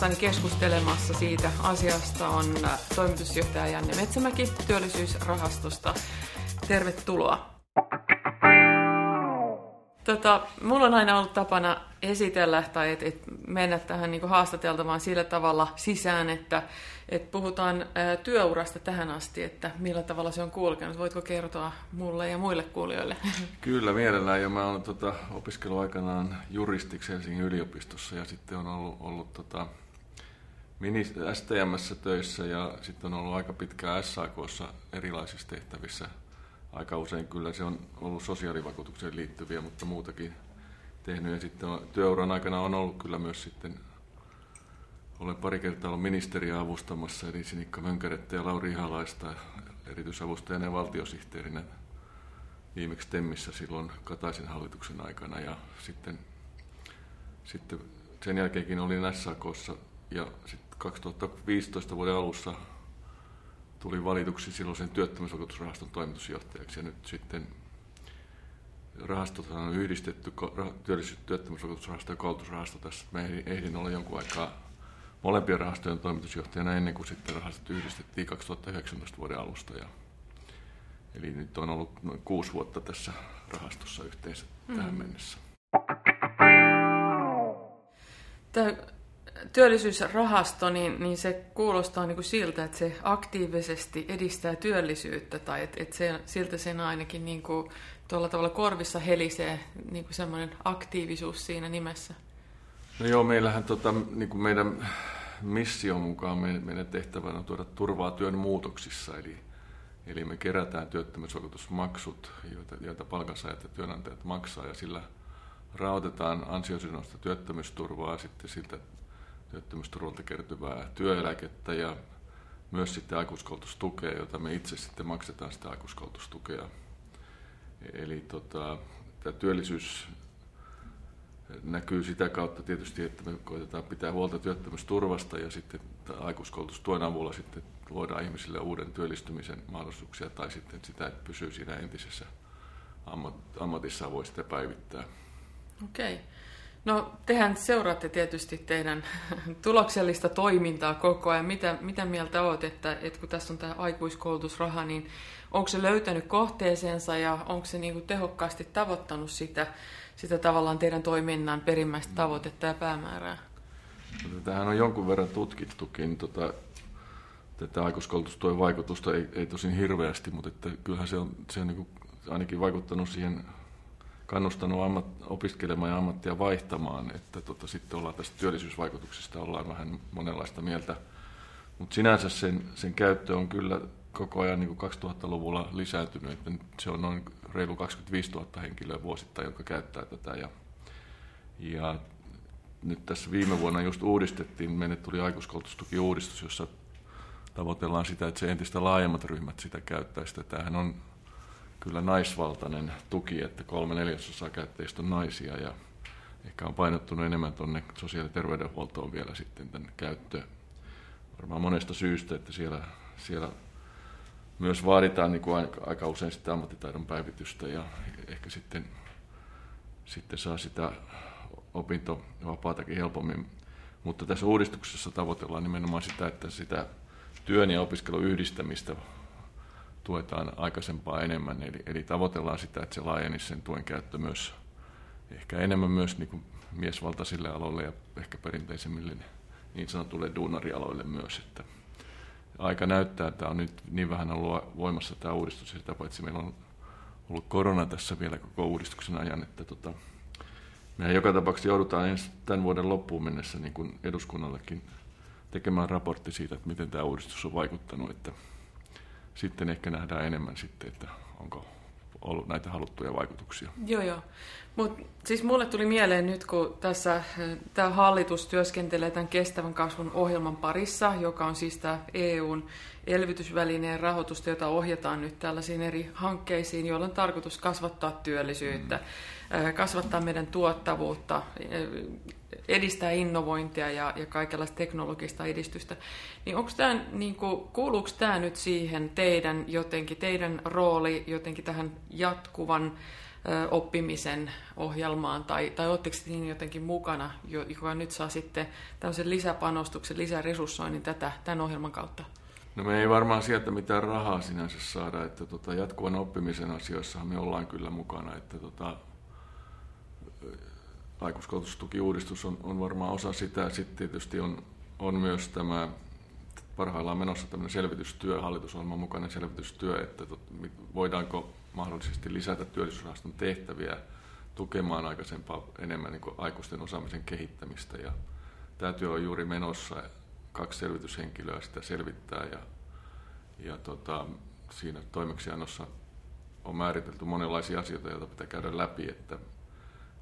kanssani keskustelemassa siitä asiasta on toimitusjohtaja Janne Metsämäki työllisyysrahastosta. Tervetuloa. Tota, mulla on aina ollut tapana esitellä tai et, et mennä tähän niin haastateltavaan sillä tavalla sisään, että et puhutaan ä, työurasta tähän asti, että millä tavalla se on kulkenut. Voitko kertoa mulle ja muille kuulijoille? Kyllä, mielellään. Ja mä olen tota, opiskellut aikanaan juristiksi Helsingin yliopistossa ja sitten on ollut, ollut tota, STMssä töissä ja sitten on ollut aika pitkään SAKssa erilaisissa tehtävissä – aika usein kyllä se on ollut sosiaalivakuutukseen liittyviä, mutta muutakin tehnyt. Ja sitten työuran aikana on ollut kyllä myös sitten, olen pari kertaa ollut ministeriä avustamassa, eli Sinikka Mönkärettä ja Lauri Ihalaista erityisavustajana ja valtiosihteerinä viimeksi Temmissä silloin Kataisen hallituksen aikana. Ja sitten, sitten sen jälkeenkin olin SAKssa ja sitten 2015 vuoden alussa tuli valituksi silloisen työttömyysvakuutusrahaston toimitusjohtajaksi ja nyt sitten rahastot on yhdistetty, työllisyys- työttömyysvakuutusrahasto ja koulutusrahasto tässä. Mä ehdin olla jonkun aikaa molempien rahastojen toimitusjohtajana ennen kuin sitten rahastot yhdistettiin 2019 vuoden alusta. Ja, eli nyt on ollut noin kuusi vuotta tässä rahastossa yhteensä mm. tähän mennessä. Tämä työllisyysrahasto, niin, niin se kuulostaa niin kuin siltä, että se aktiivisesti edistää työllisyyttä tai että, että se, siltä sen ainakin niin kuin, tuolla tavalla korvissa helisee niin kuin semmoinen aktiivisuus siinä nimessä. No joo, meillähän tota, niin kuin meidän mission mukaan meidän, meidän tehtävänä on tuoda turvaa työn muutoksissa, eli, eli me kerätään työttömyysvakuutusmaksut, joita, joita palkansaajat ja työnantajat maksaa, ja sillä rahoitetaan ansiosidonnaista työttömyysturvaa sitten siltä työttömyysturvalta kertyvää työeläkettä ja myös sitten aikuiskoulutustukea, jota me itse sitten maksetaan sitä aikuiskoulutustukea. Eli tota, tämä työllisyys näkyy sitä kautta tietysti, että me koitetaan pitää huolta työttömyysturvasta ja sitten aikuiskoulutustuen avulla sitten luodaan ihmisille uuden työllistymisen mahdollisuuksia tai sitten sitä, että pysyy siinä entisessä ammatissa voi sitä päivittää. Okei. Okay. No, tehän seuraatte tietysti teidän tuloksellista toimintaa koko ajan. Mitä, mitä mieltä olet, että, että kun tässä on tämä aikuiskoulutusraha, niin onko se löytänyt kohteeseensa ja onko se niin kuin tehokkaasti tavoittanut sitä, sitä tavallaan teidän toiminnan perimmäistä tavoitetta ja päämäärää? No, tähän on jonkun verran tutkittukin. Tota, tätä aikuiskoulutustuen vaikutusta ei, ei tosin hirveästi, mutta että kyllähän se on, se on niin kuin ainakin vaikuttanut siihen kannustanut ammat, opiskelemaan ja ammattia vaihtamaan, että tota, sitten ollaan tästä työllisyysvaikutuksista ollaan vähän monenlaista mieltä. Mutta sinänsä sen, sen käyttö on kyllä koko ajan niin 2000-luvulla lisääntynyt, että se on noin reilu 25 000 henkilöä vuosittain, jotka käyttää tätä. Ja, ja nyt tässä viime vuonna just uudistettiin, meille tuli aikuiskoulutustuki-uudistus, jossa tavoitellaan sitä, että se entistä laajemmat ryhmät sitä käyttäisi. Tämähän on kyllä naisvaltainen tuki, että kolme neljäsosaa käyttäjistä on naisia ja ehkä on painottunut enemmän tuonne sosiaali- ja terveydenhuoltoon vielä sitten tämän käyttö. Varmaan monesta syystä, että siellä, siellä myös vaaditaan niin kuin aika usein sitä ammattitaidon päivitystä ja ehkä sitten, sitten saa sitä opintovapaatakin helpommin. Mutta tässä uudistuksessa tavoitellaan nimenomaan sitä, että sitä työn ja opiskelun yhdistämistä tuetaan aikaisempaa enemmän. Eli, eli tavoitellaan sitä, että se laajenisi sen tuen käyttö myös ehkä enemmän myös niin kuin miesvaltaisille aloille ja ehkä perinteisemmille niin sanotulle duunarialoille myös. Että aika näyttää, että on nyt niin vähän ollut voimassa tämä uudistus, sitä paitsi meillä on ollut korona tässä vielä koko uudistuksen ajan, että tota, mehän joka tapauksessa joudutaan ensi tämän vuoden loppuun mennessä niin kuin eduskunnallekin tekemään raportti siitä, että miten tämä uudistus on vaikuttanut, että sitten ehkä nähdään enemmän sitten, että onko ollut näitä haluttuja vaikutuksia. Joo, joo. Mutta siis mulle tuli mieleen nyt, kun tässä tämä hallitus työskentelee tämän kestävän kasvun ohjelman parissa, joka on siis tämä EUn elvytysvälineen rahoitusta, jota ohjataan nyt tällaisiin eri hankkeisiin, joilla on tarkoitus kasvattaa työllisyyttä, mm. kasvattaa meidän tuottavuutta, edistää innovointia ja, ja kaikenlaista teknologista edistystä. Niin onko tämä, niin kuin, kuuluuko tämä nyt siihen teidän jotenkin, teidän rooli jotenkin tähän jatkuvan ö, oppimisen ohjelmaan, tai, tai oletteko siinä jotenkin mukana, joka nyt saa sitten tämmöisen lisäpanostuksen, lisäresurssoinnin tätä, tämän ohjelman kautta? No me ei varmaan sieltä mitään rahaa sinänsä saada, että tota, jatkuvan oppimisen asioissa me ollaan kyllä mukana, että tota, aikuiskoulutustukiuudistus on, on varmaan osa sitä. Sitten tietysti on, on myös tämä parhaillaan menossa tämmöinen selvitystyö, hallitusohjelman mukainen selvitystyö, että tot, voidaanko mahdollisesti lisätä työllisyysrahaston tehtäviä tukemaan aikaisempaa enemmän niin aikuisten osaamisen kehittämistä. Ja tämä työ on juuri menossa. Kaksi selvityshenkilöä sitä selvittää ja, ja tota, siinä toimeksiannossa on määritelty monenlaisia asioita, joita pitää käydä läpi, että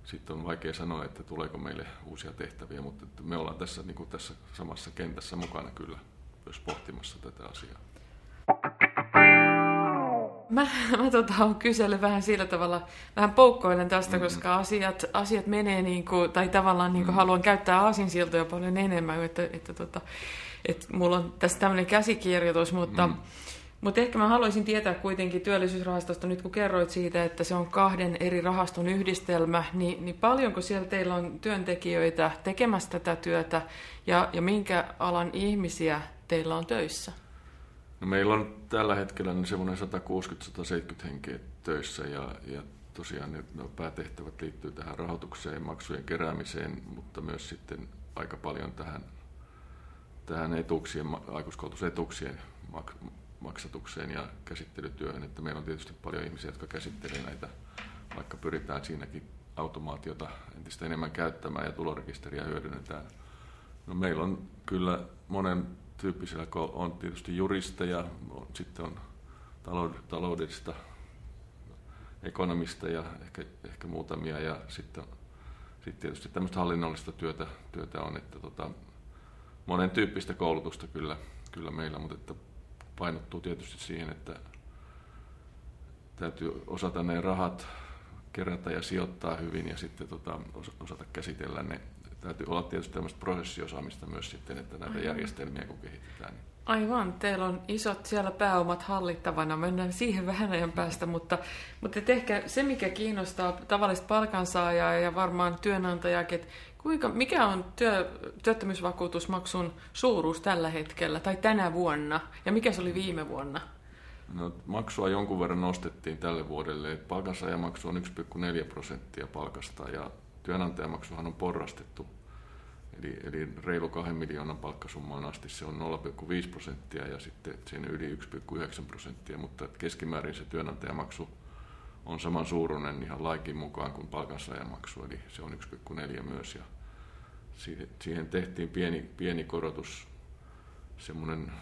sitten on vaikea sanoa, että tuleeko meille uusia tehtäviä, mutta me ollaan tässä, niin kuin tässä samassa kentässä mukana kyllä myös pohtimassa tätä asiaa. Mä, mä tota, kyselen vähän sillä tavalla, vähän poukkoilen tästä, mm. koska asiat, asiat menee niin kuin, tai tavallaan niin kuin mm. haluan käyttää aasinsiltoja paljon enemmän, että, että, tota, että mulla on tässä tämmöinen käsikirjoitus, mutta mm mutta ehkä mä haluaisin tietää kuitenkin työllisyysrahastosta, nyt kun kerroit siitä, että se on kahden eri rahaston yhdistelmä, niin, niin paljonko siellä teillä on työntekijöitä tekemässä tätä työtä ja, ja minkä alan ihmisiä teillä on töissä? No meillä on tällä hetkellä niin semmoinen 160-170 henkeä töissä ja, ja tosiaan ne no, päätehtävät liittyy tähän rahoitukseen, maksujen keräämiseen, mutta myös sitten aika paljon tähän, tähän etuuksien, aikuiskoulutusetuuksien maksatukseen ja käsittelytyöhön, että meillä on tietysti paljon ihmisiä, jotka käsittelee näitä, vaikka pyritään siinäkin automaatiota entistä enemmän käyttämään ja tulorekisteriä hyödynnetään. No meillä on kyllä monen tyyppisillä, on tietysti juristeja, on, sitten on taloudellista ekonomista ja ehkä, ehkä muutamia ja sitten, sitten tietysti tämmöistä hallinnollista työtä, työtä on, että tota, monen tyyppistä koulutusta kyllä, kyllä meillä, mutta että painottuu tietysti siihen, että täytyy osata ne rahat kerätä ja sijoittaa hyvin ja sitten tota, osata käsitellä ne. Täytyy olla tietysti tämmöistä prosessiosaamista myös sitten, että näitä Aivan. järjestelmiä kun kehitetään. Niin. Aivan, teillä on isot siellä pääomat hallittavana, mennään siihen vähän ajan päästä, mutta, mutta ehkä se, mikä kiinnostaa tavallista palkansaajaa ja varmaan työnantajakin, että kuinka, mikä on työ, työttömyysvakuutusmaksun suuruus tällä hetkellä tai tänä vuonna ja mikä se oli viime vuonna? No, maksua jonkun verran nostettiin tälle vuodelle. Palkansaajamaksu on 1,4 prosenttia palkasta ja työnantajamaksuhan on porrastettu. Eli, eli reilu 2 miljoonan palkkasummaan asti se on 0,5 prosenttia ja sitten siinä yli 1,9 prosenttia, mutta keskimäärin se työnantajamaksu on saman suuruinen ihan laikin mukaan kuin palkansaajamaksu, eli se on 1,4 myös. Ja siihen tehtiin pieni, pieni korotus, semmoinen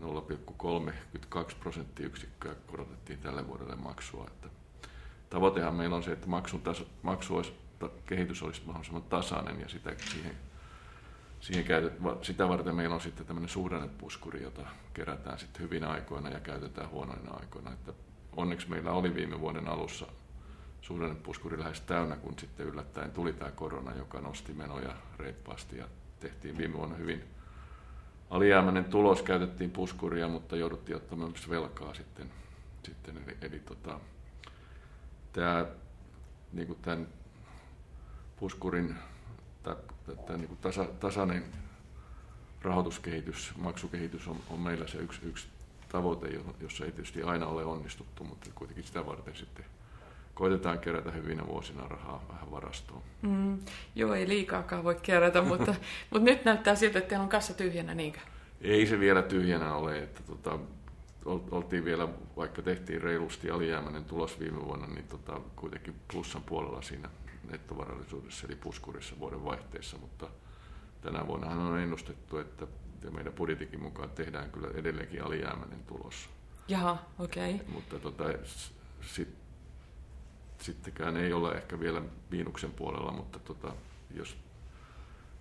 0,32 prosenttiyksikköä korotettiin tälle vuodelle maksua. Että tavoitehan meillä on se, että maksun taso, maksu olisi, kehitys olisi mahdollisimman tasainen ja sitä, siihen, siihen käytet, sitä varten meillä on sitten tämmöinen suhdannepuskuri, jota kerätään sitten hyvinä aikoina ja käytetään huonoina aikoina. Että onneksi meillä oli viime vuoden alussa suhdannepuskuri lähes täynnä, kun sitten yllättäen tuli tämä korona, joka nosti menoja reippaasti ja tehtiin viime vuonna hyvin alijäämäinen tulos, käytettiin puskuria, mutta jouduttiin ottamaan myös velkaa sitten. sitten eli, eli tota, tämä, niin kuin tämän puskurin tämä niin kuin tasa, tasainen rahoituskehitys, maksukehitys on, on meillä se yksi, yksi tavoite, jossa ei tietysti aina ole onnistuttu, mutta kuitenkin sitä varten sitten koitetaan kerätä hyvinä vuosina rahaa vähän varastoon. Mm, joo, ei liikaakaan voi kerätä, mutta, mutta nyt näyttää siltä, että teillä on kassa tyhjänä, niinkö? Ei se vielä tyhjänä ole, että tota, oltiin vielä, vaikka tehtiin reilusti alijäämäinen tulos viime vuonna, niin tota, kuitenkin plussan puolella siinä nettovarallisuudessa eli puskurissa vuoden vaihteessa, mutta tänä vuonna on ennustettu, että meidän budjetikin mukaan tehdään kyllä edelleenkin alijäämäinen tulos. Jaha, okei. Okay. Mutta tota, sit, sittenkään ei ole ehkä vielä miinuksen puolella, mutta tota, jos,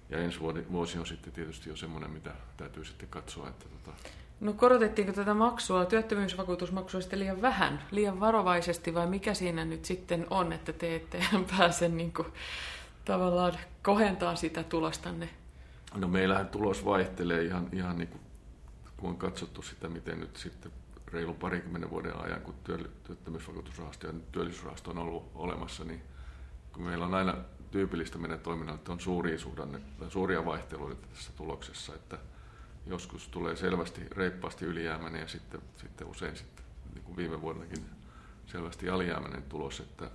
ja ensi vuosi, vuosi on sitten tietysti jo semmoinen, mitä täytyy sitten katsoa. Että tota... No korotettiinko tätä maksua, työttömyysvakuutusmaksua sitten liian vähän, liian varovaisesti vai mikä siinä nyt sitten on, että te ette pääse niin kuin tavallaan kohentaa sitä tulostanne? No meillähän tulos vaihtelee ihan, ihan niin kuin, kun on katsottu sitä, miten nyt sitten reilun parikymmenen vuoden ajan, kun työttömyysvakuutusrahasto ja työllisyysrahasto on ollut olemassa, niin kun meillä on aina tyypillistä meidän toiminnalle, että on suuria, suhdanne, suuria vaihteluita tässä tuloksessa, että joskus tulee selvästi reippaasti ylijäämäinen ja sitten, sitten usein sitten, niin kuin viime vuonnakin selvästi alijäämäinen tulos, että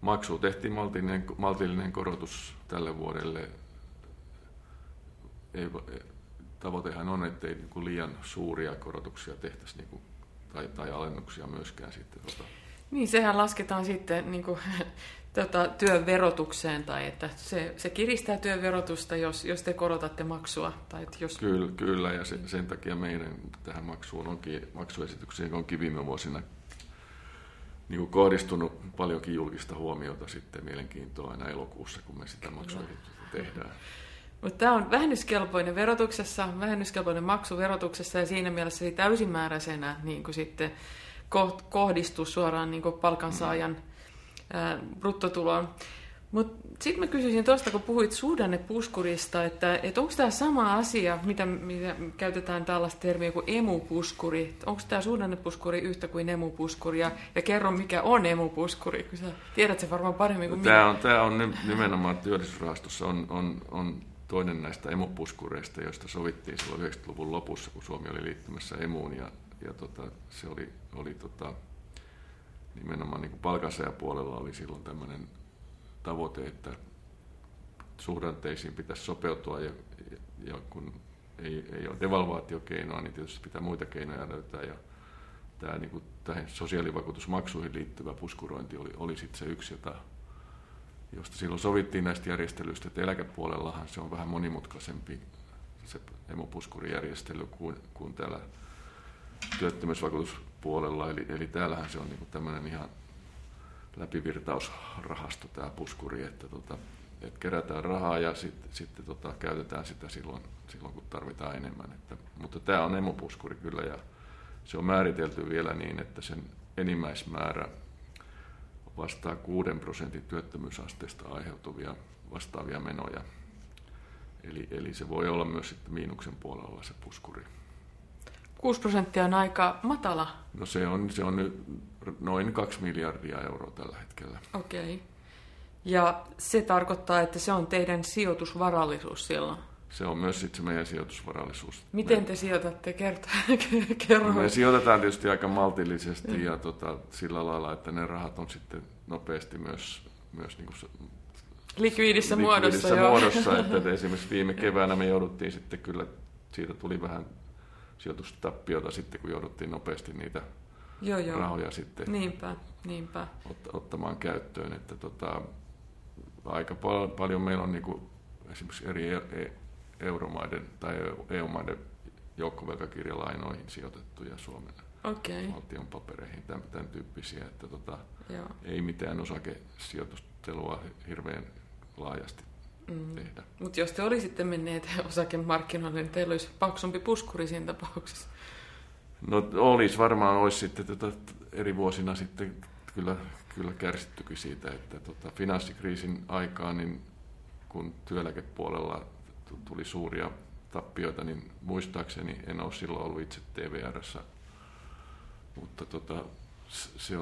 maksu tehtiin maltillinen, maltillinen korotus tälle vuodelle. Ei, tavoitehan on, ettei niin kuin liian suuria korotuksia tehtäisi niin kuin, tai, tai alennuksia myöskään sitten. Tota. Niin, sehän lasketaan sitten niin kuin, tota, työn verotukseen, tai että se, se kiristää työn verotusta, jos, jos te korotatte maksua. Tai että jos... Kyllä, kyllä, ja sen, sen takia meidän tähän maksuun onkin, maksuesitykseen onkin viime vuosina niin kuin kohdistunut paljonkin julkista huomiota sitten mielenkiintoa aina elokuussa, kun me sitä maksuesitystä tehdään. Mutta tämä on vähennyskelpoinen verotuksessa, vähennyskelpoinen maksu verotuksessa ja siinä mielessä ei täysimääräisenä niin kuin sitten kohdistuu suoraan niin kuin palkansaajan ää, bruttotuloon. Mutta sitten mä kysyisin tuosta, kun puhuit suhdannepuskurista, että, että onko tämä sama asia, mitä, mitä käytetään tällaista termiä kuin emupuskuri? Onko tämä suhdannepuskuri yhtä kuin emupuskuri? Ja, ja kerro, mikä on emupuskuri, kun sä tiedät se varmaan paremmin kuin tämä on, tämä on nimenomaan työllisyysrahastossa on, on, on toinen näistä emupuskureista, joista sovittiin silloin 90-luvun lopussa, kun Suomi oli liittymässä emuun. Ja, ja tota, se oli, oli tota, nimenomaan niin palkansaajapuolella oli silloin tämmöinen tavoite, että suhdanteisiin pitäisi sopeutua ja, ja, ja kun ei, ei ole devalvaatiokeinoa, niin tietysti pitää muita keinoja löytää. Ja tämä niin kuin, tähän sosiaalivakuutusmaksuihin liittyvä puskurointi oli, oli sitten se yksi, jota, josta silloin sovittiin näistä järjestelyistä, että eläkepuolellahan se on vähän monimutkaisempi se emopuskurijärjestely kuin, kuin täällä työttömyysvakuutuspuolella. Eli, eli täällähän se on niin tämmöinen ihan läpivirtausrahasto tämä puskuri, että, tota, että kerätään rahaa ja sitten sit, tota, käytetään sitä silloin, silloin, kun tarvitaan enemmän. Että, mutta tämä on emopuskuri kyllä ja se on määritelty vielä niin, että sen enimmäismäärä vastaa 6 prosentin työttömyysasteesta aiheutuvia vastaavia menoja. Eli, eli se voi olla myös sitten miinuksen puolella se puskuri. 6 prosenttia on aika matala. No se on, se on nyt noin 2 miljardia euroa tällä hetkellä. Okei. Okay. Ja se tarkoittaa, että se on teidän sijoitusvarallisuus silloin? Se on myös sitten se meidän sijoitusvarallisuus. Miten me, te sijoitatte? Kerro. Me sijoitetaan tietysti aika maltillisesti ja tota, sillä lailla, että ne rahat on sitten nopeasti myös, myös niin kuin likviidissä, likviidissä muodossa. muodossa että esimerkiksi viime keväänä me jouduttiin sitten kyllä, siitä tuli vähän sijoitustappiota sitten, kun jouduttiin nopeasti niitä joo, joo. rahoja sitten niinpä, niinpä. Ot, ottamaan käyttöön. Että tota, aika pal- paljon meillä on niin kuin esimerkiksi eri e- e- euromaiden tai EU-maiden joukkovelkakirjalainoihin sijoitettuja Suomen okay. valtion papereihin, tämän, tämän tyyppisiä, että tota, ei mitään osakesijoitustelua hirveän laajasti mm. tehdä. Mutta jos te olisitte menneet osakemarkkinoille, niin teillä olisi paksumpi puskuri siinä tapauksessa. No olisi varmaan, olisi sitten tota, eri vuosina sitten kyllä, kyllä kärsittykin siitä, että tota, finanssikriisin aikaan, niin kun työeläkepuolella tuli suuria tappioita, niin muistaakseni en ole silloin ollut itse TVRssä, mutta tota, se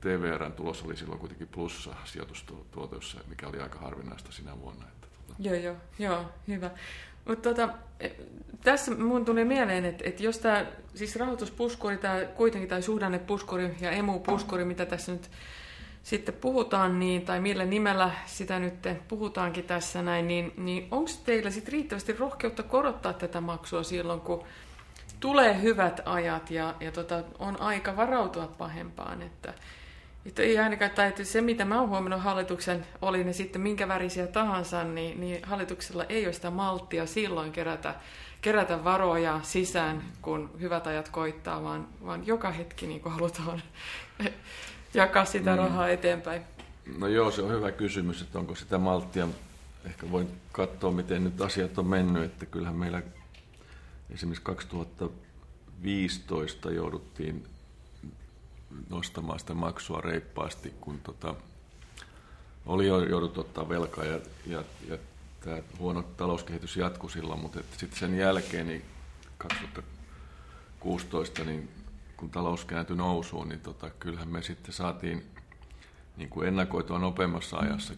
TVRn tulos oli silloin kuitenkin plussa sijoitustuotoissa, mikä oli aika harvinaista sinä vuonna. Että, tota. Joo, joo, joo, hyvä. Mutta tota, e, tässä mun tuli mieleen, että, että jos tämä siis rahoituspuskuri, tämä kuitenkin tai suhdannepuskuri ja emu-puskuri, mitä tässä nyt sitten puhutaan, niin, tai millä nimellä sitä nyt puhutaankin tässä näin, niin, niin onko teillä sitten riittävästi rohkeutta korottaa tätä maksua silloin, kun tulee hyvät ajat ja, ja tota, on aika varautua pahempaan, että, että ei ainakaan, tai että se mitä mä oon huomannut hallituksen, oli ne sitten minkä värisiä tahansa, niin, niin hallituksella ei ole sitä malttia silloin kerätä, kerätä varoja sisään, kun hyvät ajat koittaa, vaan, vaan joka hetki niin halutaan jakaa sitä mm. rahaa eteenpäin. No joo, se on hyvä kysymys, että onko sitä malttia. Ehkä voin katsoa, miten nyt asiat on mennyt, että kyllähän meillä esimerkiksi 2015 jouduttiin nostamaan sitä maksua reippaasti, kun tota, oli jo jouduttu ottaa velkaa ja, ja, ja tämä huono talouskehitys jatkui silloin, mutta sitten sen jälkeen niin 2016, niin kun talous kääntyi nousuun, niin tota, kyllähän me sitten saatiin niin kuin ennakoitua nopeammassa ajassa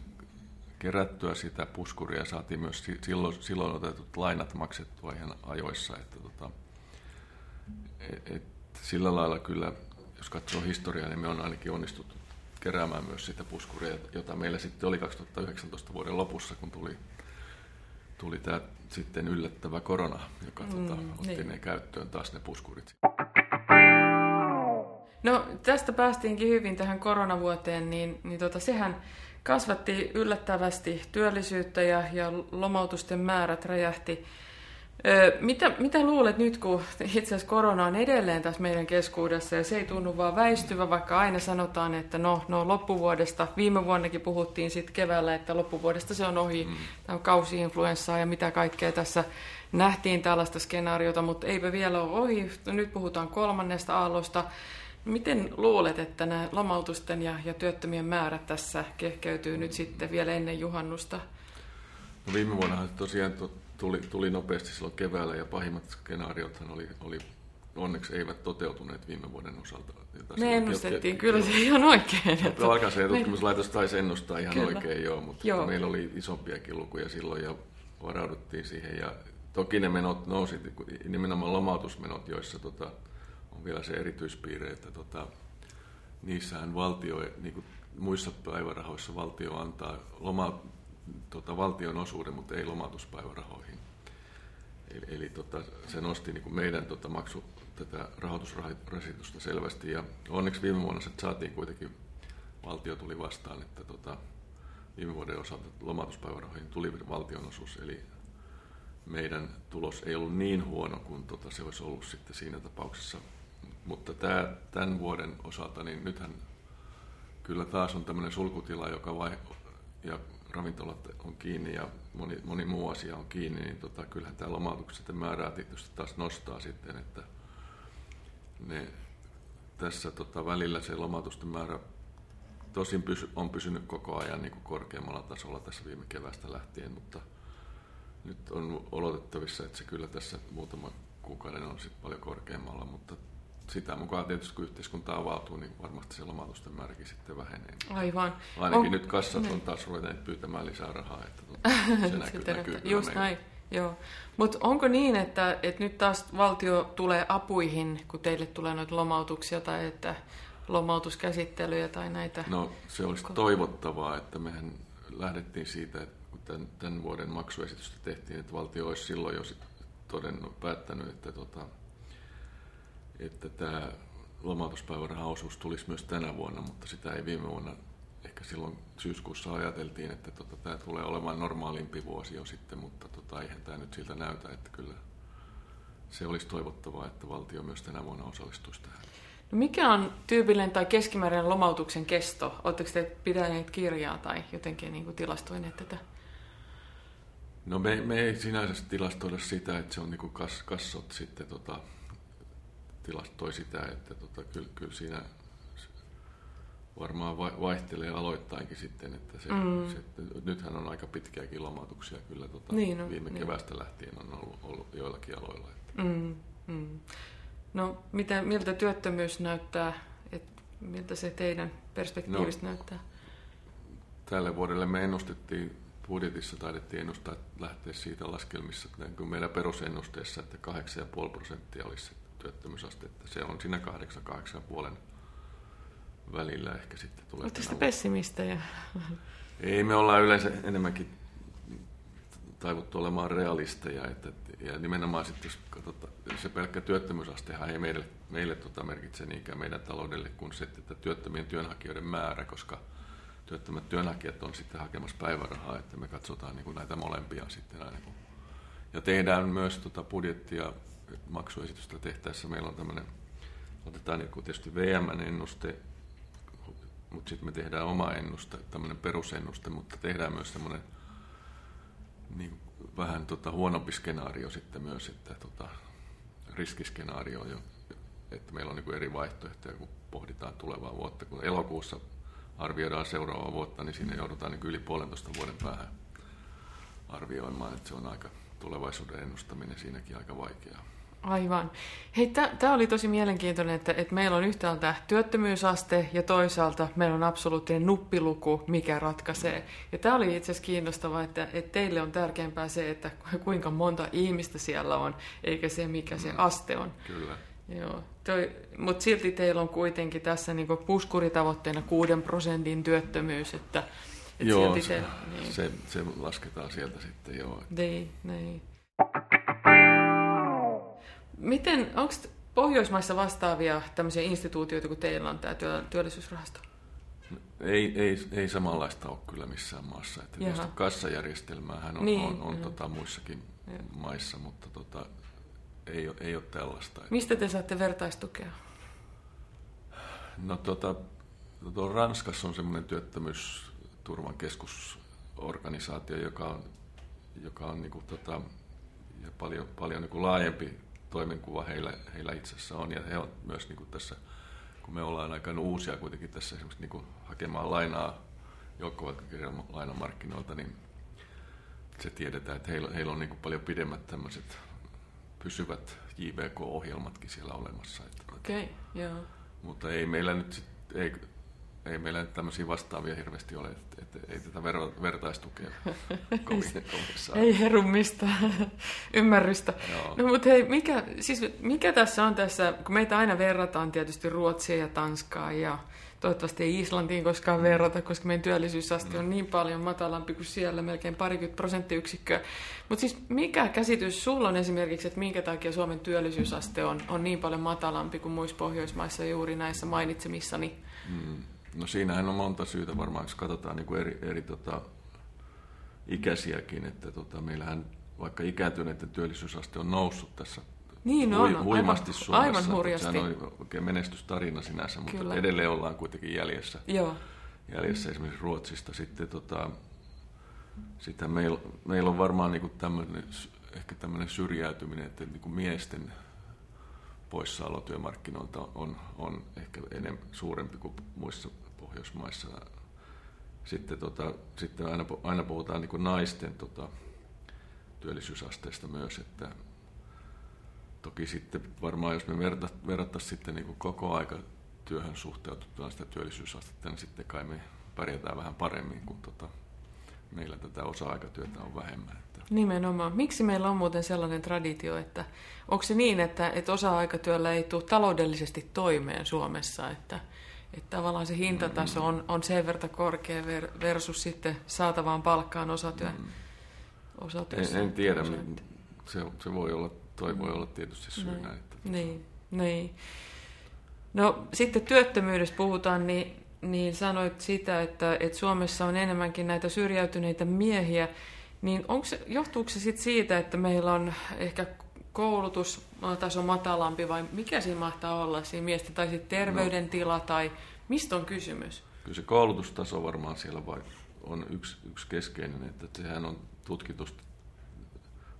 kerättyä sitä puskuria ja saatiin myös silloin, silloin otetut lainat maksettua ihan ajoissa. Että tota, et, et, sillä lailla kyllä, jos katsoo historiaa, niin me on ainakin onnistuttu keräämään myös sitä puskuria, jota meillä sitten oli 2019 vuoden lopussa, kun tuli, tuli tämä sitten yllättävä korona, joka mm, tota, otti niin. ne käyttöön taas ne puskurit. No tästä päästiinkin hyvin tähän koronavuoteen, niin, niin tota, sehän kasvatti yllättävästi työllisyyttä ja, ja lomautusten määrät räjähti. Ö, mitä, mitä luulet nyt, kun itse asiassa korona on edelleen tässä meidän keskuudessa ja se ei tunnu vaan väistyvä, vaikka aina sanotaan, että no, no loppuvuodesta, viime vuonnakin puhuttiin sitten keväällä, että loppuvuodesta se on ohi, mm. tämä on kausi-influenssaa ja mitä kaikkea tässä nähtiin tällaista skenaariota, mutta eipä vielä ole ohi. Nyt puhutaan kolmannesta aallosta. Miten luulet, että nämä lomautusten ja, ja työttömien määrät tässä kehkeytyy nyt sitten vielä ennen juhannusta? No viime vuonna tosiaan tuli, tuli nopeasti silloin keväällä ja pahimmat skenaariothan oli, oli onneksi eivät toteutuneet viime vuoden osalta. Ne ennustettiin, kyllä se ihan oikein. Että... Valkaisen tutkimuslaitos taisi ennustaa ihan kyllä. oikein joo, mutta joo. meillä oli isompiakin lukuja silloin ja varauduttiin siihen. Ja toki ne menot nousi, nimenomaan lomautusmenot, joissa tota, on vielä se erityispiirre, että tota, niissähän valtio, niin kuin muissa päivärahoissa valtio antaa loma, tota, valtion osuuden, mutta ei lomautuspäivärahoihin. Eli, eli tota, se nosti niin kuin meidän tota, maksu, tätä rahoitusrasitusta selvästi. Ja onneksi viime vuonna se saatiin kuitenkin, valtio tuli vastaan, että tota, viime vuoden osalta lomautuspäivärahoihin tuli valtionosuus, eli meidän tulos ei ollut niin huono kuin tota, se olisi ollut sitten siinä tapauksessa mutta tämä, tämän vuoden osalta, niin nythän kyllä taas on tämmöinen sulkutila, joka vai, ja ravintolat on kiinni ja moni, moni muu asia on kiinni, niin tota, kyllähän tämä lomautukset määrää tietysti taas nostaa sitten, että ne, tässä tota, välillä se lomautusten määrä tosin pysy, on pysynyt koko ajan niin kuin korkeammalla tasolla tässä viime kevästä lähtien, mutta nyt on odotettavissa, että se kyllä tässä muutama kuukauden on sitten paljon korkeammalla, mutta sitä mukaan tietysti kun yhteiskunta avautuu, niin varmasti se lomautusten määräkin sitten vähenee. Aivan. Ainakin on, nyt kassat on niin. taas ruvetaan pyytämään lisää rahaa, että tuota, se näkyy, näkyy Just näin. Joo. Mutta onko niin, että, että nyt taas valtio tulee apuihin, kun teille tulee noita lomautuksia tai että lomautuskäsittelyjä tai näitä? No se olisi toivottavaa, että mehän lähdettiin siitä, että kun tämän, tämän vuoden maksuesitystä tehtiin, että valtio olisi silloin jo todennut, päättänyt, että tota, että tämä lomautuspäivärahaosuus tulisi myös tänä vuonna, mutta sitä ei viime vuonna ehkä silloin syyskuussa ajateltiin, että tota, tämä tulee olemaan normaalimpi vuosi jo sitten, mutta tota, eihän tämä nyt siltä näytä, että kyllä se olisi toivottavaa, että valtio myös tänä vuonna osallistuisi tähän. No mikä on tyypillinen tai keskimääräinen lomautuksen kesto? Oletteko te pitäneet kirjaa tai jotenkin niin kuin tilastoineet tätä? No me, me ei sinänsä tilastoida sitä, että se on niin kuin kas, kassot sitten tota, tilastoi sitä, että tota, kyllä, kyllä siinä varmaan vaihtelee aloittainkin sitten, että se, mm. se, nythän on aika pitkiäkin lomautuksia kyllä tota, niin no, viime niin. kevästä lähtien on ollut, ollut joillakin aloilla. Että. Mm, mm. No mitä, miltä työttömyys näyttää, että miltä se teidän perspektiivistä no, näyttää? Tälle vuodelle me ennustettiin, budjetissa taidettiin ennustaa, että lähteä siitä laskelmissa, että meidän perusennusteessa, että 8,5 prosenttia olisi työttömyysaste, että se on siinä 8-8,5 välillä ehkä sitten tulee. Oletteko pessimistejä? Ei, me ollaan yleensä enemmänkin taivuttu olemaan realisteja, että, ja nimenomaan sitten jos katsotaan, se pelkkä työttömyysastehan ei meille, meille tota merkitse niinkään meidän taloudelle kuin se, että työttömien työnhakijoiden määrä, koska työttömät työnhakijat on sitten hakemassa päivärahaa, että me katsotaan niin kuin näitä molempia sitten aina. Ja tehdään myös tota budjettia maksuesitystä tehtäessä meillä on tämmöinen, otetaan niin tietysti VM-ennuste, mutta sitten me tehdään oma ennuste, tämmöinen perusennuste, mutta tehdään myös semmoinen niin vähän tota, huonompi skenaario sitten myös, että tota, riskiskenaario, jo, että meillä on niin eri vaihtoehtoja, kun pohditaan tulevaa vuotta. Kun elokuussa arvioidaan seuraavaa vuotta, niin siinä joudutaan niin yli puolentoista vuoden päähän arvioimaan, että se on aika tulevaisuuden ennustaminen siinäkin aika vaikeaa. Aivan. Hei, tämä oli tosi mielenkiintoinen, että, että meillä on yhtäältä työttömyysaste ja toisaalta meillä on absoluuttinen nuppiluku, mikä ratkaisee. Ja tämä oli itse asiassa kiinnostavaa, että, että teille on tärkeämpää se, että kuinka monta ihmistä siellä on, eikä se, mikä se mm. aste on. Kyllä. Joo, mutta silti teillä on kuitenkin tässä niinku puskuritavoitteena 6 prosentin työttömyys, että, että joo, silti se, niin. se, se lasketaan sieltä sitten, joo. Niin, niin. Miten, onko Pohjoismaissa vastaavia tämmöisiä instituutioita kuin teillä on tämä työllisyysrahasto? Ei, ei, ei samanlaista ole kyllä missään maassa. Että tietysti kassajärjestelmäähän on, niin, on, on tota, muissakin Jaha. maissa, mutta tota, ei, ei ole tällaista. Mistä te saatte vertaistukea? No tota, tuo Ranskassa on semmoinen työttömyysturvan keskusorganisaatio, joka on, joka on niinku tota, ja paljon, paljon niinku laajempi toimenkuva heillä, heillä itsessä on. Ja he on myös niin kuin tässä, kun me ollaan aika uusia kuitenkin tässä esimerkiksi niin kuin hakemaan lainaa lainamarkkinoilta, niin se tiedetään, että heillä, heillä on niin kuin paljon pidemmät tämmöiset pysyvät JVK-ohjelmatkin siellä olemassa. Okei, okay, joo. Mutta ei meillä nyt sit, ei, ei meillä nyt tämmöisiä vastaavia hirveästi ole, että, että ei tätä ver, vertaistukea kovin, kovin Ei herumista ymmärrystä. Joo. No mutta hei, mikä, siis mikä tässä on tässä, kun meitä aina verrataan tietysti Ruotsia ja Tanskaa ja toivottavasti ei Islantiin koskaan verrata, koska meidän työllisyysaste on mm. niin paljon matalampi kuin siellä, melkein parikymmentä prosenttiyksikköä. Mutta siis mikä käsitys sulla on esimerkiksi, että minkä takia Suomen työllisyysaste on, on niin paljon matalampi kuin muissa Pohjoismaissa juuri näissä mainitsemissani? Mm. No siinähän on monta syytä varmaan, jos katsotaan niin kuin eri, eri tota, ikäisiäkin, että tota, meillähän vaikka ikääntyneiden työllisyysaste on noussut tässä niin on, hui, huimasti aivan, Suomessa. Aivan hurjasti. Sehän on oikein menestystarina sinänsä, mutta Kyllä. edelleen ollaan kuitenkin jäljessä. Joo. Jäljessä esimerkiksi Ruotsista. Sitten tota, sitä meillä, meillä on varmaan niin tämmöinen, ehkä tämmöinen syrjäytyminen, että niin kuin miesten poissaolo työmarkkinoilta on, on ehkä enemmän suurempi kuin muissa Pohjoismaissa. Sitten, tota, sitten aina, aina puhutaan niin naisten tota, työllisyysasteesta myös, että toki sitten varmaan jos me verrattaisiin sitten niin kuin koko aika työhön suhteutettuna sitä työllisyysastetta, niin sitten kai me pärjätään vähän paremmin, kun tota, meillä tätä osa-aikatyötä on vähemmän. Että. Nimenomaan. Miksi meillä on muuten sellainen traditio, että onko se niin, että, että osa-aikatyöllä ei tule taloudellisesti toimeen Suomessa, että, että tavallaan se hintataso on, on sen verran korkea versus sitten saatavaan palkkaan osatyö, mm. osatyössä. En, en tiedä, se, se voi olla, toi voi olla tietysti syynä. Niin, että, niin, niin. No sitten työttömyydestä puhutaan, niin, niin sanoit sitä, että, että Suomessa on enemmänkin näitä syrjäytyneitä miehiä, niin onko se, johtuuko se sitten siitä, että meillä on ehkä koulutustaso matalampi vai mikä siinä mahtaa olla siinä miestä, tai sitten terveydentila no, tai mistä on kysymys? Kyllä se koulutustaso varmaan siellä vai on yksi, yksi keskeinen, että sehän on tutkitusti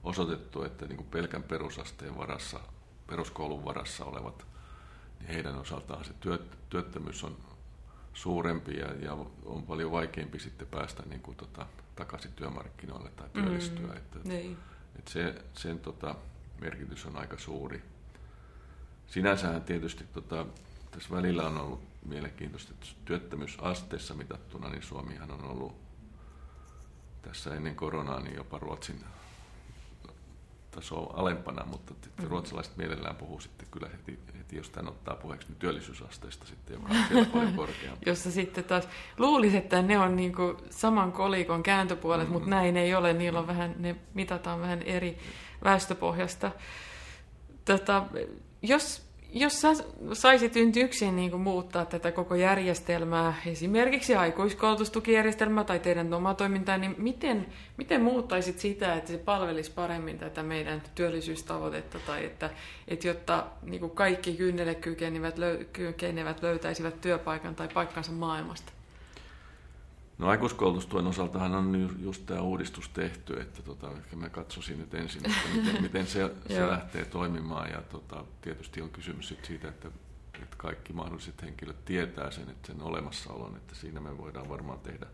osoitettu, että niin kuin pelkän perusasteen varassa, peruskoulun varassa olevat, niin heidän osaltaan se työt, työttömyys on suurempi ja, ja on paljon vaikeampi sitten päästä niin kuin, tota, takaisin työmarkkinoille tai työllistyä. Mm, että, niin. että se, sen tota, merkitys on aika suuri. Sinänsähän tietysti tota, tässä välillä on ollut mielenkiintoista, että työttömyysasteessa mitattuna, niin Suomihan on ollut tässä ennen koronaa niin jopa Ruotsin taso alempana, mutta mm-hmm. ruotsalaiset mielellään puhuu sitten kyllä heti, heti jos tämän ottaa puheeksi, niin työllisyysasteesta sitten, joka on siellä paljon korkeampi. Jossa sitten taas luulisi, että ne on niin kuin saman kolikon kääntöpuolet, mm-hmm. mutta näin ei ole. Niillä on vähän, ne mitataan vähän eri väestöpohjasta. Tota, jos jos sä saisit nyt yksin niin kuin muuttaa tätä koko järjestelmää, esimerkiksi aikuiskoulutustukijärjestelmää tai teidän omaa toimintaa, niin miten, miten muuttaisit sitä, että se palvelisi paremmin tätä meidän työllisyystavoitetta tai että, että jotta niin kuin kaikki kynnelle kykenevät, löy, kykenevät löytäisivät työpaikan tai paikkansa maailmasta? No aikuiskoulutustuen osaltahan on just tämä uudistus tehty, että tota, ehkä mä katsoisin nyt ensin, että miten, miten se, se lähtee toimimaan. Ja tota, tietysti on kysymys siitä, että että kaikki mahdolliset henkilöt tietää sen, että sen olemassaolon, että siinä me voidaan varmaan tehdä,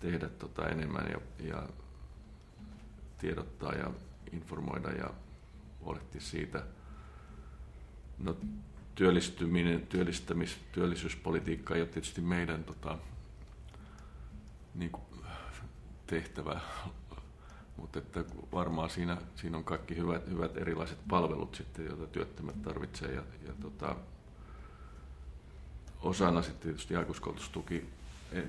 tehdä tota enemmän ja, ja tiedottaa ja informoida ja huolehtia siitä. No, työllistyminen, työllistämis, työllisyyspolitiikka ei ole tietysti meidän tota, niin kuin, tehtävä, mutta että varmaan siinä, siinä on kaikki hyvät, hyvät erilaiset palvelut sitten, joita työttömät tarvitsee ja, ja tota, osana sitten tietysti aikuiskoulutustuki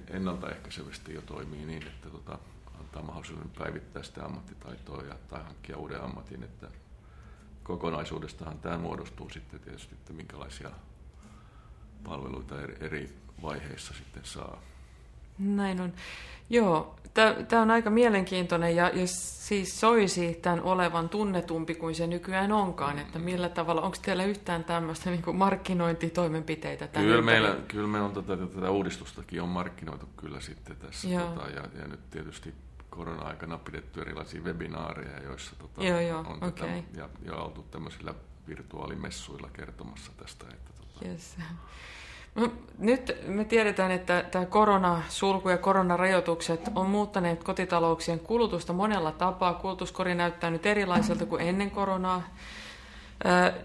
ennaltaehkäisevästi jo toimii niin, että tota, antaa mahdollisuuden päivittää sitä ammattitaitoa ja, tai hankkia uuden ammatin, että kokonaisuudestahan tämä muodostuu sitten tietysti, että minkälaisia palveluita eri vaiheissa sitten saa. Näin on. Joo, tämä on aika mielenkiintoinen ja, ja siis soisi tämän olevan tunnetumpi kuin se nykyään onkaan, että millä tavalla, onko teillä yhtään tämmöistä niin markkinointitoimenpiteitä tämän kyllä meillä, kyllä me on tätä, tätä uudistustakin on markkinoitu kyllä sitten tässä tota, ja, ja nyt tietysti korona-aikana pidetty erilaisia webinaareja, joissa tota, joo, joo, on okay. tätä, ja, ja oltu tämmöisillä virtuaalimessuilla kertomassa tästä. Että, tota... yes. Nyt me tiedetään, että tämä koronasulku ja koronarajoitukset on muuttaneet kotitalouksien kulutusta monella tapaa. Kulutuskori näyttää nyt erilaiselta kuin ennen koronaa.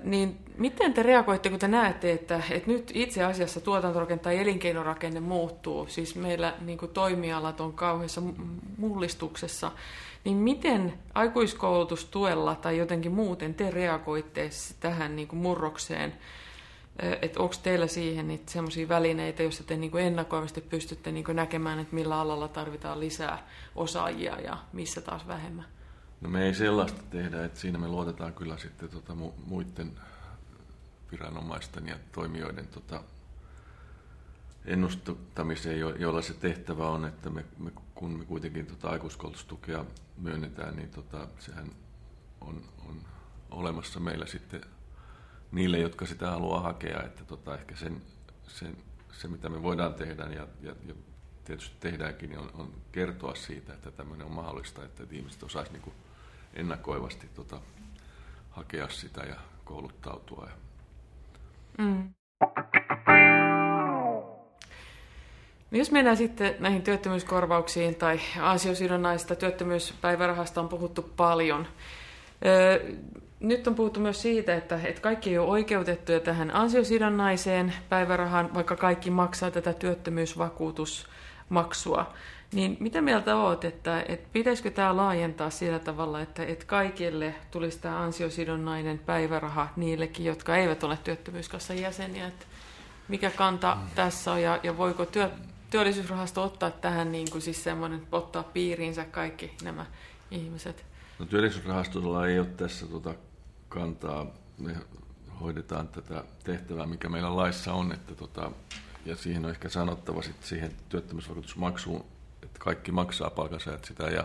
Niin miten te reagoitte, kun te näette, että, että nyt itse asiassa tuotantorakenne tai elinkeinorakenne muuttuu, siis meillä niin kuin toimialat on kauheassa mullistuksessa, niin miten aikuiskoulutustuella tai jotenkin muuten te reagoitte tähän niin kuin murrokseen, että onko teillä siihen niitä sellaisia välineitä, joissa te niin ennakoivasti pystytte niin näkemään, että millä alalla tarvitaan lisää osaajia ja missä taas vähemmän? No me ei sellaista tehdä, että siinä me luotetaan kyllä sitten tota muiden viranomaisten ja toimijoiden tota ennustamiseen, jolla se tehtävä on, että me, me, kun me kuitenkin tota aikuiskoulutustukea myönnetään, niin tota, sehän on, on olemassa meillä sitten niille, jotka sitä haluaa hakea, että tota, ehkä sen, sen, se, mitä me voidaan tehdä ja, ja, ja tietysti tehdäänkin, niin on, on kertoa siitä, että tämmöinen on mahdollista, että ihmiset osaisivat niin ennakoivasti tota, hakea sitä ja kouluttautua. Ja... Mm. No jos mennään sitten näihin työttömyyskorvauksiin tai ansiosidonnaista työttömyyspäivärahasta on puhuttu paljon. Nyt on puhuttu myös siitä, että, että kaikki ei ole oikeutettuja tähän ansiosidonnaiseen päivärahaan, vaikka kaikki maksaa tätä työttömyysvakuutusmaksua. Niin mitä mieltä olet, että, että pitäisikö tämä laajentaa sillä tavalla, että, että kaikille tulisi tämä ansiosidonnainen päiväraha niillekin, jotka eivät ole työttömyyskassan jäseniä? Että mikä kanta mm. tässä on ja, ja voiko työ, työllisyysrahasto ottaa tähän niin kuin siis semmoinen, ottaa piiriinsä kaikki nämä ihmiset? No työllisyysrahastolla ei ole tässä tuota kantaa. Me hoidetaan tätä tehtävää, mikä meillä laissa on, että tota, ja siihen on ehkä sanottava sitten siihen työttömyysvakuutusmaksuun että kaikki maksaa palkansaajat sitä ja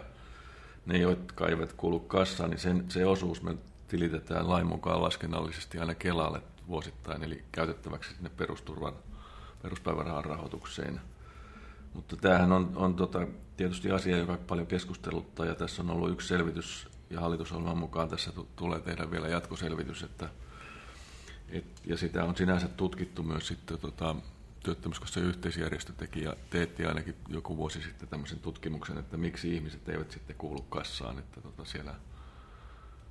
ne, jotka eivät kuulu kassaan, niin sen, se osuus me tilitetään lain mukaan laskennallisesti aina Kelalle vuosittain, eli käytettäväksi sinne perusturvan, peruspäivärahan rahoitukseen. Mutta tämähän on, on tota, tietysti asia, joka paljon keskusteluttaa, ja tässä on ollut yksi selvitys, ja hallitusohjelman mukaan tässä tulee tehdä vielä jatkoselvitys, että et, ja sitä on sinänsä tutkittu myös sitten tota, työttömyyskassan yhteisjärjestö teki ja teetti ainakin joku vuosi sitten tämmöisen tutkimuksen, että miksi ihmiset eivät sitten kuulu kassaan, että tota siellä,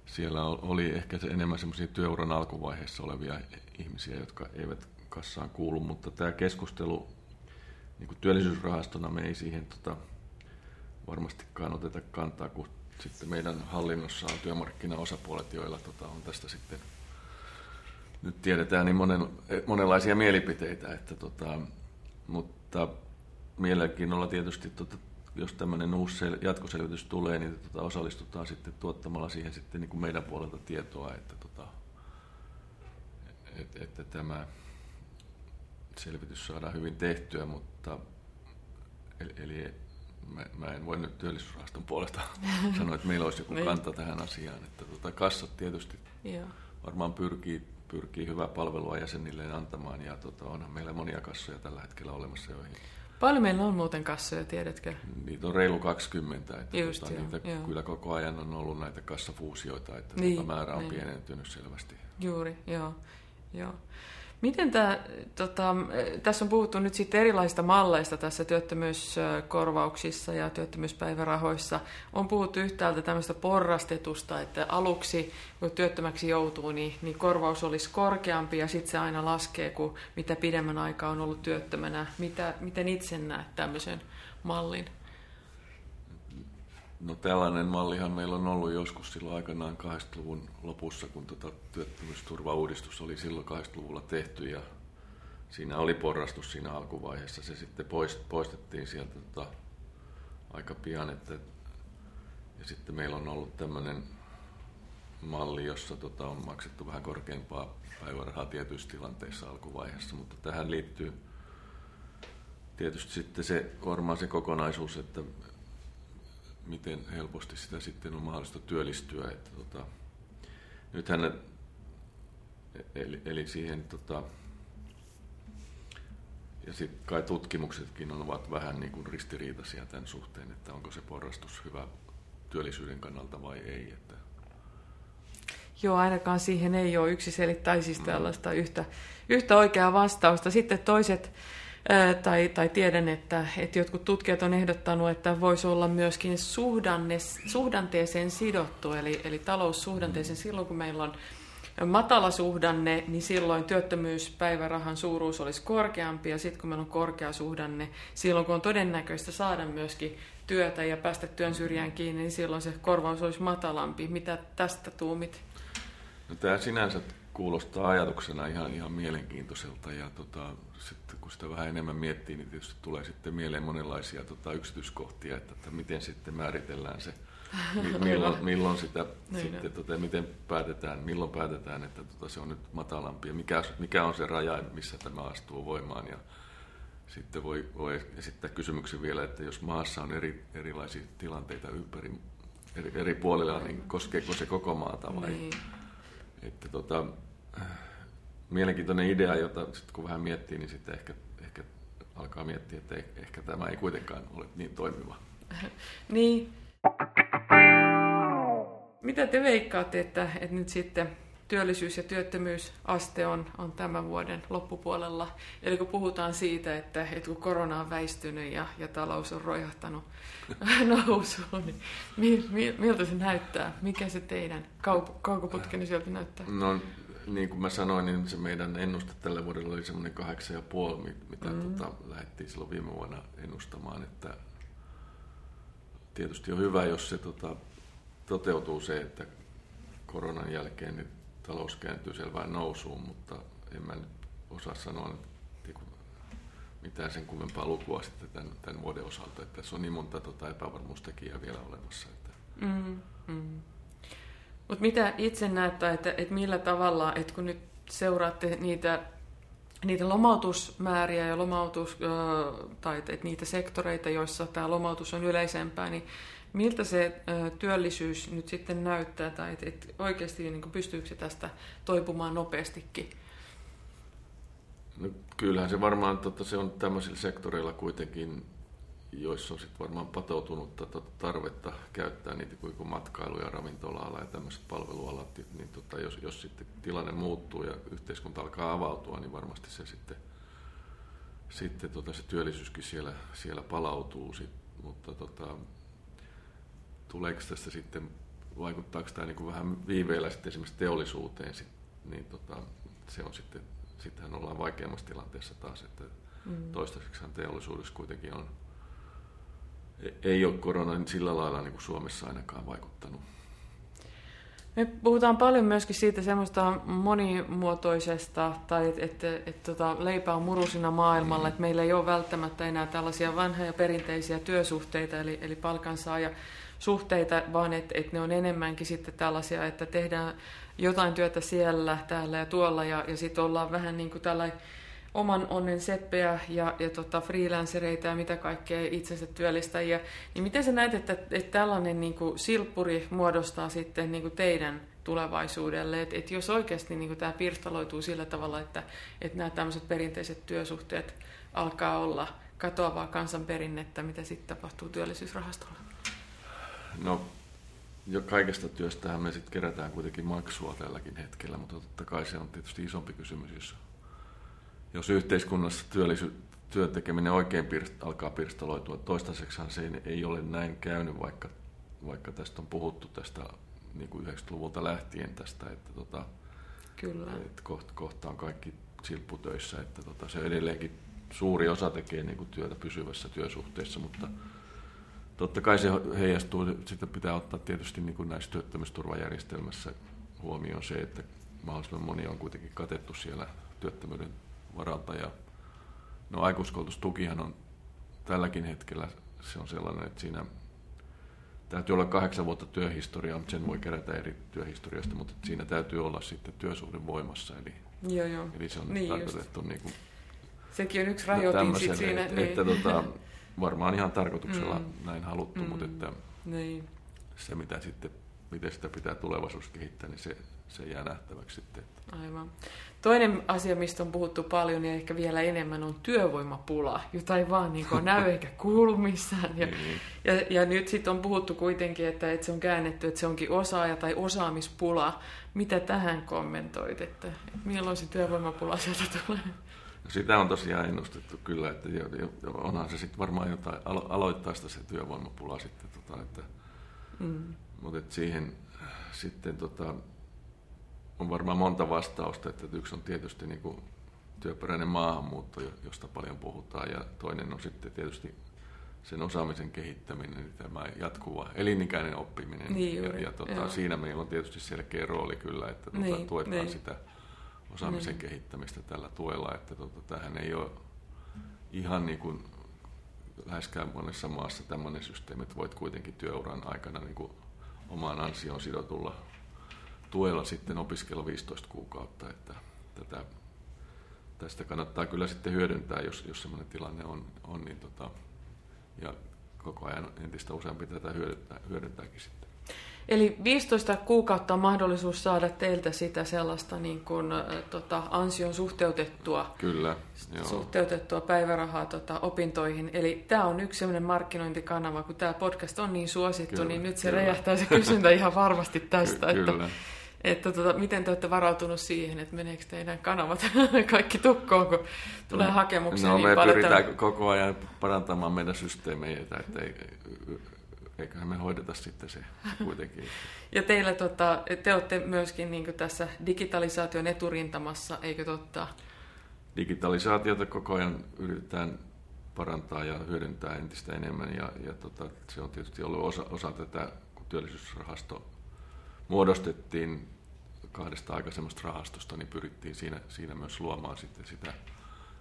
siellä oli ehkä se enemmän semmoisia työuran alkuvaiheessa olevia ihmisiä, jotka eivät kassaan kuulu, mutta tämä keskustelu niin työllisyysrahastona me ei siihen tota, varmastikaan oteta kantaa, kun sitten meidän hallinnossa on työmarkkinaosapuolet, joilla tota, on tästä sitten nyt tiedetään niin monen, monenlaisia mielipiteitä, että tota, mutta mielenkiinnolla tietysti, tota, jos tämmöinen uusi sel- jatkoselvitys tulee, niin tota, osallistutaan sitten tuottamalla siihen sitten niin kuin meidän puolelta tietoa, että, tota, että, että tämä selvitys saadaan hyvin tehtyä, mutta eli, eli mä, mä en voi nyt työllisyysrahaston puolesta sanoa, että meillä olisi joku niin. kanta tähän asiaan. Että tota, kassat tietysti Joo. varmaan pyrkii pyrkii hyvää palvelua jäsenilleen antamaan ja tota, onhan meillä monia kassoja tällä hetkellä olemassa, joihin Paljon meillä on muuten kassoja, tiedätkö? Niitä on reilu 20, että Just, tota, joo, niitä joo. kyllä koko ajan on ollut näitä kassafuusioita, että niin, tota määrä on niin. pienentynyt selvästi. Juuri, joo. joo. Miten tämä, tota, tässä on puhuttu nyt sitten erilaisista malleista tässä työttömyyskorvauksissa ja työttömyyspäivärahoissa. On puhuttu yhtäältä tämmöistä porrastetusta, että aluksi kun työttömäksi joutuu, niin, niin korvaus olisi korkeampi ja sitten se aina laskee, kun mitä pidemmän aikaa on ollut työttömänä. Mitä, miten itse näet tämmöisen mallin? No tällainen mallihan meillä on ollut joskus silloin aikanaan 80-luvun lopussa, kun tota työttömyysturvauudistus oli silloin 80-luvulla tehty ja siinä oli porrastus siinä alkuvaiheessa. Se sitten poistettiin sieltä tota, aika pian, että, ja sitten meillä on ollut tämmöinen malli, jossa tota, on maksettu vähän korkeampaa päivärahaa tietyissä tilanteissa alkuvaiheessa, mutta tähän liittyy tietysti sitten se, varmaan se kokonaisuus, että miten helposti sitä sitten on mahdollista työllistyä. Että tota, nythän eli, eli siihen tota, ja sitten kai tutkimuksetkin ovat vähän niin kuin ristiriitaisia tämän suhteen, että onko se porrastus hyvä työllisyyden kannalta vai ei. Että... Joo, ainakaan siihen ei ole yksiselittäisistä mm. tällaista yhtä, yhtä oikeaa vastausta. Sitten toiset tai, tai tiedän, että, että jotkut tutkijat on ehdottanut, että voisi olla myöskin suhdanne, suhdanteeseen sidottu, eli, eli taloussuhdanteeseen silloin, kun meillä on matala suhdanne, niin silloin työttömyyspäivärahan suuruus olisi korkeampi, ja sitten kun meillä on korkea suhdanne, silloin kun on todennäköistä saada myöskin työtä ja päästä työn syrjään kiinni, niin silloin se korvaus olisi matalampi. Mitä tästä tuumit? No, tämä sinänsä kuulostaa ajatuksena ihan, ihan mielenkiintoiselta ja tota, sitten kun sitä vähän enemmän miettii, niin tietysti tulee sitten mieleen monenlaisia tota, yksityiskohtia, että, että miten sitten määritellään se, milloin, milloin sitä niin sitten, tota, miten päätetään, milloin päätetään, että tota, se on nyt matalampi ja mikä, mikä on se raja, missä tämä astuu voimaan ja sitten voi, voi esittää kysymyksen vielä, että jos maassa on eri, erilaisia tilanteita ympäri eri, eri puolilla, niin koskeeko se koko maata vai, niin. Että tota, mielenkiintoinen idea, jota sit kun vähän miettii, niin sitten ehkä, ehkä alkaa miettiä, että ehkä tämä ei kuitenkaan ole niin toimiva. niin. Mitä te veikkaatte, että, että nyt sitten työllisyys- ja työttömyysaste on, on tämän vuoden loppupuolella. Eli kun puhutaan siitä, että, että kun korona on väistynyt ja, ja talous on rojahtanut nousuun, niin mi, mi, miltä se näyttää? Mikä se teidän kaup- kaukoputkeni sieltä näyttää? No niin kuin mä sanoin, niin se meidän ennuste tällä vuodella oli semmoinen 8,5, mitä mm. tota, lähdettiin silloin viime vuonna ennustamaan. Että tietysti on hyvä, jos se tota, toteutuu se, että koronan jälkeen niin talous kääntyy selvään nousuun, mutta en mä nyt osaa sanoa mitään sen kummempaa lukua sitten tämän, tämän vuoden osalta. Että tässä on niin monta tota epävarmuustekijää vielä olemassa. Että... Mm, mm. Mutta mitä itse näyttää, että, että millä tavalla, että kun nyt seuraatte niitä, niitä lomautusmääriä ja lomautus, tai että niitä sektoreita, joissa tämä lomautus on yleisempää, niin miltä se työllisyys nyt sitten näyttää, tai että, että oikeasti niin pystyykö se tästä toipumaan nopeastikin? No, kyllähän se varmaan, tota, se on tämmöisillä sektoreilla kuitenkin, joissa on sitten varmaan patoutunut tota tarvetta käyttää niitä kuin matkailu- ja ravintola-ala ja tämmöiset palvelualat, niin tota, jos, jos sitten tilanne muuttuu ja yhteiskunta alkaa avautua, niin varmasti se sitten, sitten tota, se työllisyyskin siellä, siellä palautuu. Sit, mutta tota, tuleeko tästä sitten, vaikuttaako tämä niin kuin vähän viiveellä sitten esimerkiksi teollisuuteen, sit, niin tota, se on sitten, sittenhän ollaan vaikeammassa tilanteessa taas, että mm. toistaiseksi teollisuudessa kuitenkin on, ei ole korona niin sillä lailla niin kuin Suomessa ainakaan vaikuttanut. Me puhutaan paljon myöskin siitä semmoista monimuotoisesta, tai että et, et, et, tota, leipä on murusina maailmalla, mm. että meillä ei ole välttämättä enää tällaisia vanhoja perinteisiä työsuhteita, eli, eli palkansaaja suhteita, vaan että et ne on enemmänkin sitten tällaisia, että tehdään jotain työtä siellä, täällä ja tuolla, ja, ja sitten ollaan vähän niin kuin tällainen oman onnen seppejä ja, ja tota freelancereita ja mitä kaikkea itsensä työllistäjiä, niin miten sä näet, että, että tällainen niin kuin silppuri muodostaa sitten niin kuin teidän tulevaisuudelle, että, että jos oikeasti niin kuin tämä pirstaloituu sillä tavalla, että, että nämä tämmöiset perinteiset työsuhteet alkaa olla katoavaa kansanperinnettä, mitä sitten tapahtuu työllisyysrahastolla? No, jo kaikesta työstähän me sitten kerätään kuitenkin maksua tälläkin hetkellä, mutta totta kai se on tietysti isompi kysymys, jos jos yhteiskunnassa työllisy, työn tekeminen oikein pirst, alkaa pirstaloitua, toistaiseksihan se ei ole näin käynyt, vaikka, vaikka tästä on puhuttu tästä niin kuin 90-luvulta lähtien tästä, että tota, Kyllä. Että kohta, kohta on kaikki silpputöissä, että tota, se edelleenkin suuri osa tekee niin kuin työtä pysyvässä työsuhteessa, mutta totta kai se heijastuu, sitä pitää ottaa tietysti niin kuin näissä työttömyysturvajärjestelmässä huomioon se, että mahdollisimman moni on kuitenkin katettu siellä työttömyyden varalta ja no aikuiskoulutustukihan on tälläkin hetkellä se on sellainen, että siinä täytyy olla kahdeksan vuotta työhistoriaa, mutta sen voi kerätä eri työhistoriasta, mutta siinä täytyy olla sitten työsuhde voimassa. Eli, joo, joo. eli se on niin tarkoitettu niin kuin Sekin on yksi rajoitin sit siinä. Että, niin. että tota, varmaan ihan tarkoituksella mm. näin haluttu, mm. mutta että niin. se mitä sitten, miten sitä pitää tulevaisuudessa kehittää, niin se, se jää nähtäväksi sitten. Aivan. Toinen asia, mistä on puhuttu paljon ja ehkä vielä enemmän, on työvoimapula, jota ei vaan niin näy eikä kuulu missään. Ja, niin. ja, ja nyt sitten on puhuttu kuitenkin, että, että se on käännetty, että se onkin osaaja tai osaamispula. Mitä tähän kommentoit, että, että milloin se työvoimapula sieltä tulee? No sitä on tosiaan ennustettu kyllä, että onhan se sitten varmaan jotain, alo- aloittaa sitä se työvoimapula sitten, tota, että, mm. mutta et siihen sitten tota, on varmaan monta vastausta, että yksi on tietysti niin kuin työperäinen maahanmuutto, josta paljon puhutaan, ja toinen on sitten tietysti sen osaamisen kehittäminen, niin tämä jatkuva elinikäinen oppiminen. Niin juuri, ja, ja tota, siinä meillä on tietysti selkeä rooli kyllä, että tota, niin, tuetaan niin. sitä osaamisen niin. kehittämistä tällä tuella, että tota, tähän ei ole ihan niin kuin läheskään monessa maassa tämmöinen systeemi, että voit kuitenkin työuran aikana niin kuin omaan ansioon sidotulla tuella sitten opiskella 15 kuukautta, että tätä, tästä kannattaa kyllä sitten hyödyntää, jos, jos sellainen tilanne on, on niin tota, ja koko ajan entistä useampi tätä hyödyntää, hyödyntääkin sitten. Eli 15 kuukautta on mahdollisuus saada teiltä sitä sellaista niin kuin, tota, ansion suhteutettua, Kyllä, joo. suhteutettua päivärahaa tota, opintoihin. Eli tämä on yksi sellainen markkinointikanava, kun tämä podcast on niin suosittu, kyllä, niin nyt se kyllä. räjähtää se kysyntä ihan varmasti tästä. Ky- että, kyllä. Että tota, miten te olette varautunut siihen, että meneekö teidän kanavat kaikki tukkoon, kun tulee no, hakemuksia no, niin me paljon? pyritään tämän... koko ajan parantamaan meidän systeemeitä, että ei, eiköhän me hoideta sitten se kuitenkin. ja teillä tota, te olette myöskin niin tässä digitalisaation eturintamassa, eikö totta? Digitalisaatiota koko ajan yritetään parantaa ja hyödyntää entistä enemmän ja, ja tota, se on tietysti ollut osa, osa tätä, kun työllisyysrahasto muodostettiin kahdesta aikaisemmasta rahastosta, niin pyrittiin siinä, siinä myös luomaan sitten sitä,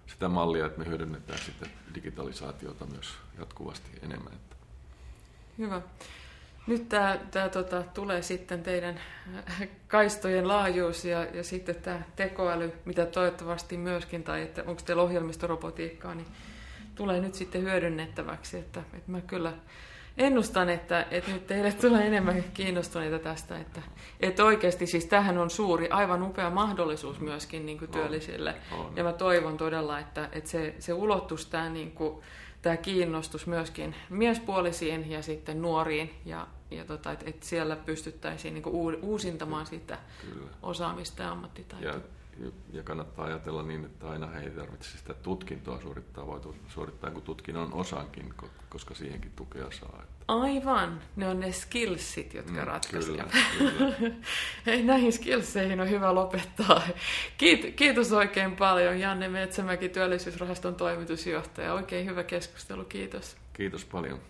sitä mallia, että me hyödynnetään sitten digitalisaatiota myös jatkuvasti enemmän. Hyvä. Nyt tämä, tämä tota, tulee sitten teidän kaistojen laajuus ja, ja sitten tämä tekoäly, mitä toivottavasti myöskin, tai että onko teillä ohjelmistorobotiikkaa, niin tulee nyt sitten hyödynnettäväksi. Että, että mä kyllä ennustan, että, että nyt teille tulee enemmän kiinnostuneita tästä, että, että oikeasti siis tähän on suuri, aivan upea mahdollisuus myöskin niin kuin työllisille. On, on. Ja mä toivon todella, että, että se, se ulottuisi tämä, niin kuin, tämä kiinnostus myöskin miespuolisiin ja sitten nuoriin ja, ja tota, että, että siellä pystyttäisiin niin kuin uusintamaan sitä Kyllä. osaamista ja ammattitaitoa. Ja ja kannattaa ajatella niin, että aina he ei tarvitse sitä tutkintoa suorittaa, voi suorittaa kuin tutkinnon osankin, koska siihenkin tukea saa. Aivan, ne on ne skillsit, jotka mm, ratkaisivat. Hei, näihin skillseihin on hyvä lopettaa. Kiit, kiitos oikein paljon Janne Metsämäki, työllisyysrahaston toimitusjohtaja. Oikein hyvä keskustelu, kiitos. Kiitos paljon.